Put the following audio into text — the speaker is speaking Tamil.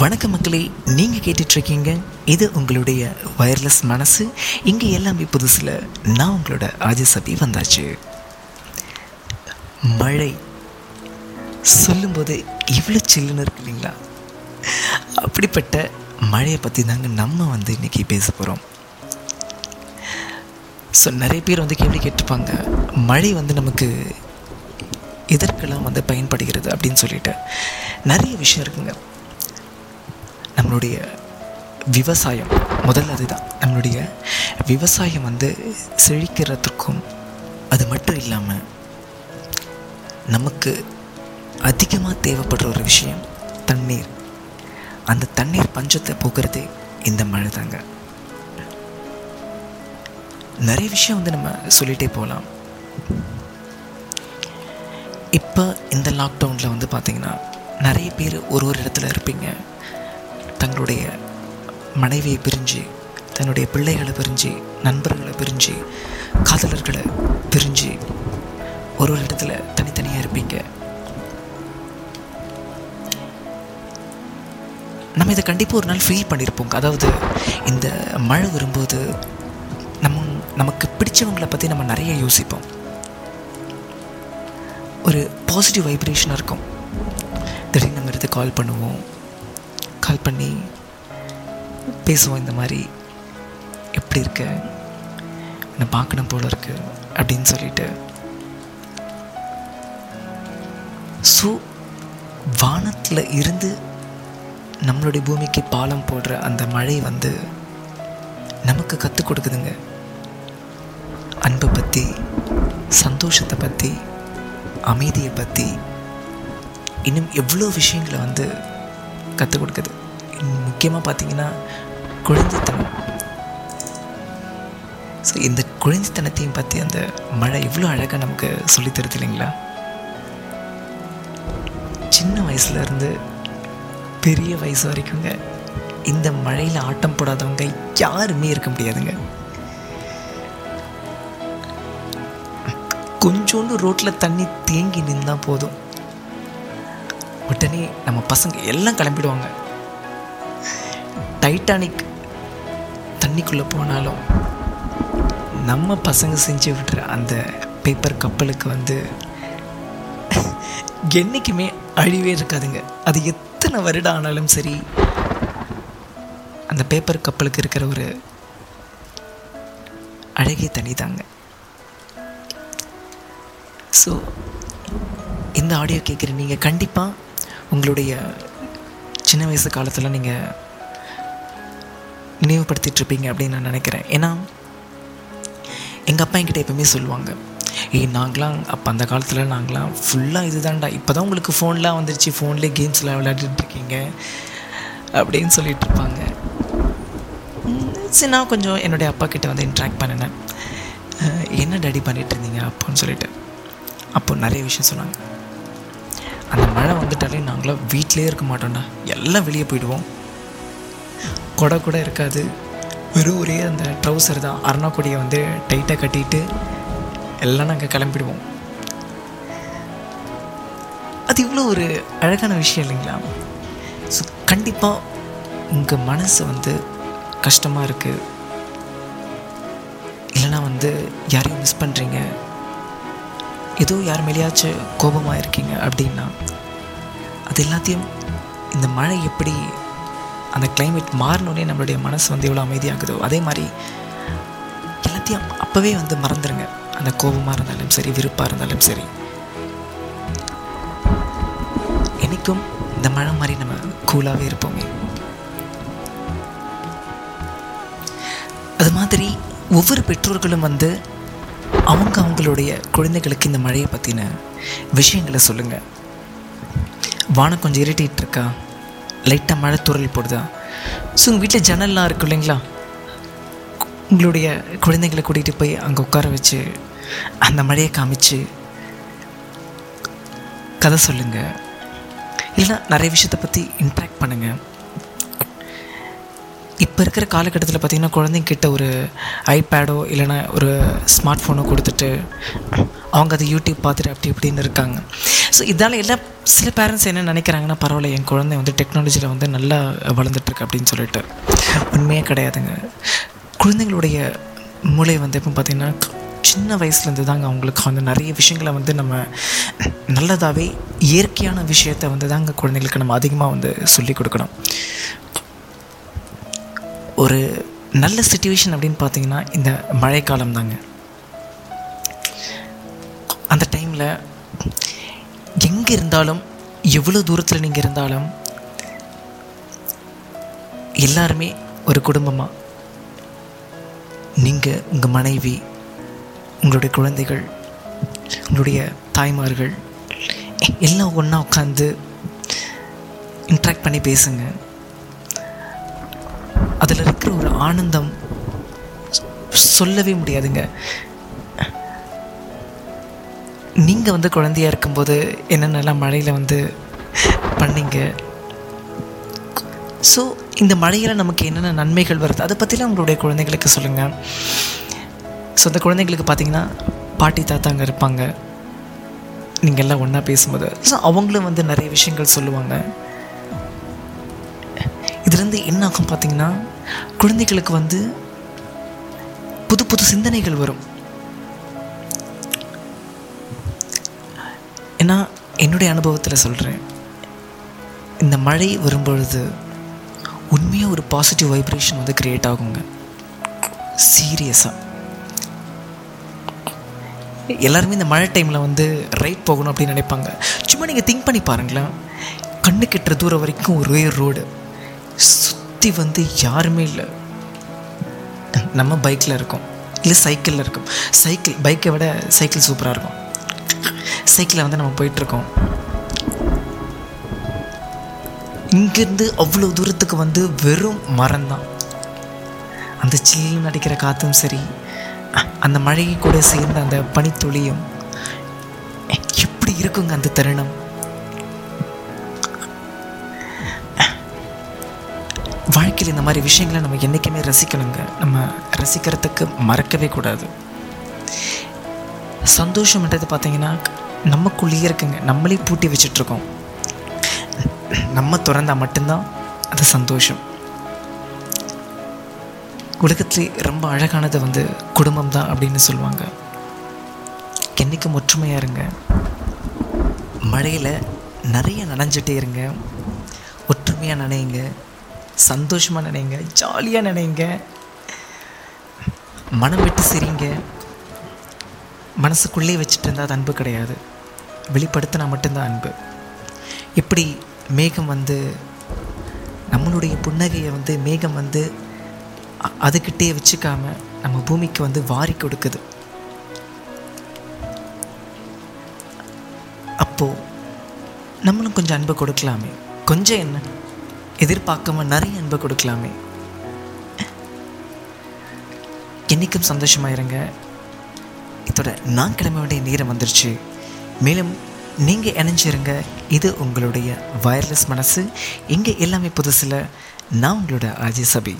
வணக்கம் மக்களே நீங்கள் கேட்டுட்ருக்கீங்க இது உங்களுடைய வயர்லெஸ் மனசு. இங்கே எல்லாமே புதுசில் நான் உங்களோட ஆஜசபி வந்தாச்சு. மழை. சொல்லும்போது இவ்வளோ சில்லுன்னு இருக்கு இல்லைங்களா? அப்படிப்பட்ட மழையை பற்றி தாங்க நம்ம வந்து இன்றைக்கி பேச போகிறோம் ஸோ நிறைய பேர் வந்து கேள்வி கேட்டிருப்பாங்க மழை வந்து நமக்கு எதற்கெல்லாம் வந்து பயன்படுகிறது அப்படின்னு சொல்லிட்டு. நிறைய விஷயம் இருக்குங்க. நம்மளுடைய விவசாயம் முதல்ல அதுதான். நம்மளுடைய விவசாயம் வந்து செழிக்கிறதுக்கும் அது மட்டும் இல்லாமல் நமக்கு அதிகமாக தேவைப்படுற ஒரு விஷயம் தண்ணீர். அந்த தண்ணீர் பஞ்சத்தை போக்குறதே இந்த மழை தாங்க. நிறைய விஷயம் வந்து நம்ம சொல்லிகிட்டே போகலாம். இப்போ இந்த லாக்டவுனில் வந்து பார்த்திங்கன்னா நிறைய பேர் ஒரு ஒரு இடத்துல இருப்பீங்க. தங்களுடைய மனைவியை பிரிஞ்சு தன்னுடைய பிள்ளைகளை பிரிஞ்சு நண்பர்களை பிரிஞ்சு காதலர்களை பிரிஞ்சு ஒரு ஒரு இடத்துல தனித்தனியாக இருப்பீங்க. நம்ம இதை கண்டிப்பாக ஒரு நாள் ஃபீல் பண்ணியிருப்போம் அதாவது இந்த மழை வரும்போது நம்ம நமக்கு பிடிச்சவங்களை பற்றி நம்ம நிறைய யோசிப்போம். ஒரு பாசிட்டிவ் வைப்ரேஷனாக இருக்கும். திடீர்னு நம்ம எடுத்து கால் பண்ணுவோம். கால் பண்ணி பேசுவோம் இந்த மாதிரி. எப்படி இருக்க? என்னை பார்க்கணும் போல இருக்கு அப்படின்னு சொல்லிட்டு. ஸோ வானத்தில் இருந்து நம்மளுடைய பூமிக்கு பாலம் போடுற அந்த மழை வந்து நமக்கு கற்றுக் கொடுக்குதுங்க. அன்பை பற்றி சந்தோஷத்தை பற்றி அமைதியை பற்றி இன்னும் எவ்வளோ விஷயங்களை வந்து கற்றுக் கொடுக்குது. முக்கியமாக பார்த்தீங்கன்னா குழந்தைத்தனம். ஸோ இந்த குழந்தைத்தனத்தையும் பற்றி அந்த மழை இவ்வளோ அழகாக நமக்கு சொல்லித்தருது இல்லைங்களா? சின்ன வயசுலேருந்து பெரிய வயசு வரைக்குங்க இந்த மழையில் ஆட்டம் போடாதவங்க யாருமே இருக்க முடியாதுங்க. கொஞ்சோண்டு ரோட்டில் தண்ணி தேங்கி நின்னால் போதும். உடனே நம்ம பசங்க எல்லாம் கிளம்பிடுவாங்க. டைட்டானிக் தண்ணிக்குள்ளே போனாலும் நம்ம பசங்க செஞ்சு விடுற அந்த பேப்பர் கப்பலுக்கு வந்து என்றைக்குமே அழிவே இருக்காதுங்க. அது எத்தனை வருடம் ஆனாலும் சரி அந்த பேப்பர் கப்பலுக்கு இருக்கிற ஒரு அழகே தனி தாங்க ஸோ இந்த ஆடியோ கேட்குற நீங்கள் கண்டிப்பாக உங்களுடைய சின்ன வயசு காலத்தில் நீங்கள் நினைவுபடுத்திகிட்ருப்பீங்க அப்படின்னு நான் நினைக்கிறேன். ஏன்னா எங்கள் அப்பா என்கிட்ட எப்பவுமே சொல்லுவாங்க ஏய் நாங்களாம் அப்போ அந்த காலத்தில் நாங்களாம் ஃபுல்லாக இது தான்டா இப்போ தான் உங்களுக்கு ஃபோன்லாம் வந்துருச்சு ஃபோன்லேயே கேம்ஸ்லாம் விளையாடிட்டுருக்கீங்க அப்படின்னு சொல்லிட்டு இருப்பாங்க. சரி நான் கொஞ்சம் என்னுடைய அப்பா கிட்ட வந்து இன்ட்ராக்ட் பண்ணினேன். என்ன டேடி பண்ணிகிட்டு இருந்தீங்க அப்போன்னு சொல்லிட்டு? அப்போ நிறைய விஷயம் சொன்னாங்க. அந்த மழை வந்துட்டாலே நாங்களாம் வீட்டிலே இருக்க மாட்டோம்டா. எல்லாம் வெளியே போயிடுவோம். கொடை கூட இருக்காது. வெறும் ஒரே அந்த ட்ரௌசர் தான். அருணாக்குடியை வந்து டைட்டாக கட்டிட்டு எல்லாம் நாங்கள் கிளம்பிடுவோம். அது இவ்வளோ ஒரு அழகான விஷயம் இல்லைங்களா? ஸோ கண்டிப்பாக உங்கள் மனசு வந்து கஷ்டமாக இருக்குது இல்லைனா வந்து யாரையும் மிஸ் பண்ணுறீங்க ஏதோ யார் மேலேயாச்சும் கோபமாக இருக்கீங்க அப்படின்னா அது எல்லாத்தையும் இந்த மழை எப்படி அந்த கிளைமேட் மாறினோடனே நம்மளுடைய மனசு வந்து எவ்வளோ அமைதியாகுதோ அதே மாதிரி எல்லாத்தையும் அப்போவே வந்து மறந்துடுங்க அந்த கோபமாக இருந்தாலும் சரி விருப்பாக இருந்தாலும் சரி. என்றைக்கும் இந்த மழை மாதிரி நம்ம கூலாகவே இருப்போமே. அது மாதிரி ஒவ்வொரு பெற்றோர்களும் வந்து அவங்க அவங்களுடைய குழந்தைகளுக்கு இந்த மழையை பற்றின விஷயங்களை சொல்லுங்கள் வானம் கொஞ்சம் இருட்டிகிட்டு இருக்கா? லைட்டாக மழை துறல் போடுதா? ஸோ உங்கள் வீட்டில் ஜன்னல்லாம் இருக்கும் இல்லைங்களா? உங்களுடைய குழந்தைங்களை கூட்டிகிட்டு போய் அங்கே உட்கார வச்சு அந்த மழையை காமிச்சு கதை சொல்லுங்கள் இல்லைனா நிறைய விஷயத்தை பற்றி இன்ட்ராக்ட் பண்ணுங்கள் இப்போ இருக்கிற காலகட்டத்தில் பார்த்திங்கன்னா குழந்தைங்க கிட்ட ஒரு ஐபேடோ இல்லைன்னா ஒரு ஸ்மார்ட் ஃபோனோ கொடுத்துட்டு அவங்க அதை யூடியூப் பார்த்துட்டு அப்படி இப்படின்னு இருக்காங்க. ஸோ இதால் எல்லா சில பேரண்ட்ஸ் என்ன நினைக்கிறாங்கன்னா பரவாயில்ல என் குழந்தை வந்து டெக்னாலஜியில் வந்து நல்லா வளர்ந்துட்டுருக்கு அப்படின்னு சொல்லிட்டு. உண்மையே கிடையாதுங்க. குழந்தைங்களுடைய மூளை வந்து எப்போ பார்த்திங்கன்னா சின்ன வயசுலேருந்து தாங்க அவங்களுக்கு வந்து நிறைய விஷயங்களை வந்து நம்ம நல்லதாகவே இயற்கையான விஷயத்தை வந்து தாங்க குழந்தைங்களுக்கு நம்ம அதிகமாக வந்து சொல்லி கொடுக்கணும். ஒரு நல்ல சுச்சுவேஷன் அப்படின்னு பார்த்தீங்கன்னா இந்த மழைக்காலம் தாங்க. அந்த டைமில் எங்கே இருந்தாலும் எவ்வளோ தூரத்தில் நீங்கள் இருந்தாலும் எல்லாருமே ஒரு குடும்பமாக நீங்கள் உங்கள் மனைவி உங்களுடைய குழந்தைகள் உங்களுடைய தாய்மார்கள் எல்லாம் ஒன்றா உட்காந்து இன்ட்ராக்ட் பண்ணி பேசுங்க. அதில் இருக்கிற ஒரு ஆனந்தம் சொல்லவே முடியாதுங்க. நீங்கள் வந்து குழந்தையாக இருக்கும்போது என்னென்னலாம் மழையில் வந்து பண்ணீங்க? ஸோ இந்த மழையில் நமக்கு என்னென்ன நன்மைகள் வருது? அதை பற்றிலாம் உங்களுடைய குழந்தைங்களுக்கு சொல்லுங்கள் ஸோ அந்த குழந்தைங்களுக்கு பார்த்தீங்கன்னா பாட்டி தாத்தாங்க இருப்பாங்க. நீங்கள் எல்லாம் ஒன்றா பேசும்போது. ஸோ அவங்களும் வந்து நிறைய விஷயங்கள் சொல்லுவாங்க. இதுலேருந்து என்ன ஆகும் பார்த்தீங்கன்னா குழந்தைகளுக்கு வந்து புது புது சிந்தனைகள் வரும். ஏன்னா என்னுடைய அனுபவத்தில் சொல்கிறேன் இந்த மழை வரும்பொழுது உண்மையாக ஒரு பாசிட்டிவ் வைப்ரேஷன் வந்து க்ரியேட் ஆகுங்க. சீரியஸாக எல்லாருமே இந்த மழை டைமில் வந்து ரைட் போகணும் அப்படின்னு நினைப்பாங்க. சும்மா நீங்கள் திங்க் பண்ணி பாருங்களேன். கண்ணு கெட்டுற தூரம் வரைக்கும் ஒரே ரோடு சுற்றி வந்து யாருமே இல்லை. நம்ம பைக்கில் இருக்கோம். இல்லை சைக்கிளில் இருக்கும். சைக்கிள் பைக்கை விட சைக்கிள் சூப்பராக இருக்கும். சைக்கிளில் வந்து நம்ம போயிட்டுருக்கோம் இங்கேருந்து அவ்வளோ தூரத்துக்கு வந்து வெறும் மரம் தான். அந்த சில்லுன்னு அடிக்கிற காற்றும் சரி அந்த மழையை கூட சேர்ந்த அந்த பனித்துளியும் எப்படி இருக்குங்க அந்த தருணம்? வாழ்க்கையில் இந்த மாதிரி விஷயங்களை நம்ம என்றைக்குமே ரசிக்கணுங்க. நம்ம ரசிக்கிறதுக்கு மறக்கவே கூடாது. சந்தோஷம்ன்றது பார்த்தீங்கன்னா நமக்குள்ளேயே இருக்குங்க. நம்மளே பூட்டி வச்சிட்ருக்கோம். நம்ம திறந்தால் மட்டும்தான் அது சந்தோஷம். உலகத்திலே ரொம்ப அழகானது வந்து குடும்பம் தான் அப்படின்னு சொல்லுவாங்க. என்றைக்கும் ஒற்றுமையாக இருங்க. மழையில் நிறைய நனைஞ்சிட்டே இருங்க. ஒற்றுமையாக நினைங்க சந்தோஷமாக நினைங்க ஜாலியாக நினைங்க. மனம் விட்டு சிரிங்க. மனசுக்குள்ளே வச்சுட்டு இருந்தால் அது அன்பு கிடையாது. வெளிப்படுத்தினா மட்டும்தான் அன்பு. எப்படி மேகம் வந்து நம்மளுடைய புன்னகையை வந்து மேகம் வந்து அதுக்கிட்டே வச்சுக்காம நம்ம பூமிக்கு வந்து வாரி கொடுக்குது. அப்போது நம்மளும் கொஞ்சம் அன்பை கொடுக்கலாமே. கொஞ்சம் என்ன? எதிர்பார்க்காம நிறைய அன்பை கொடுக்கலாமே. என்றைக்கும் சந்தோஷமாக இருங்க. இதோட நான் கிளம்ப வேண்டிய நேரம் வந்துருச்சு. மேலும் நீங்கள் இணைஞ்சிருங்க இது உங்களுடைய வயர்லெஸ் மனசு. இங்கே எல்லாமே புதுசில். நான் உங்களோட ஆஜி சபி.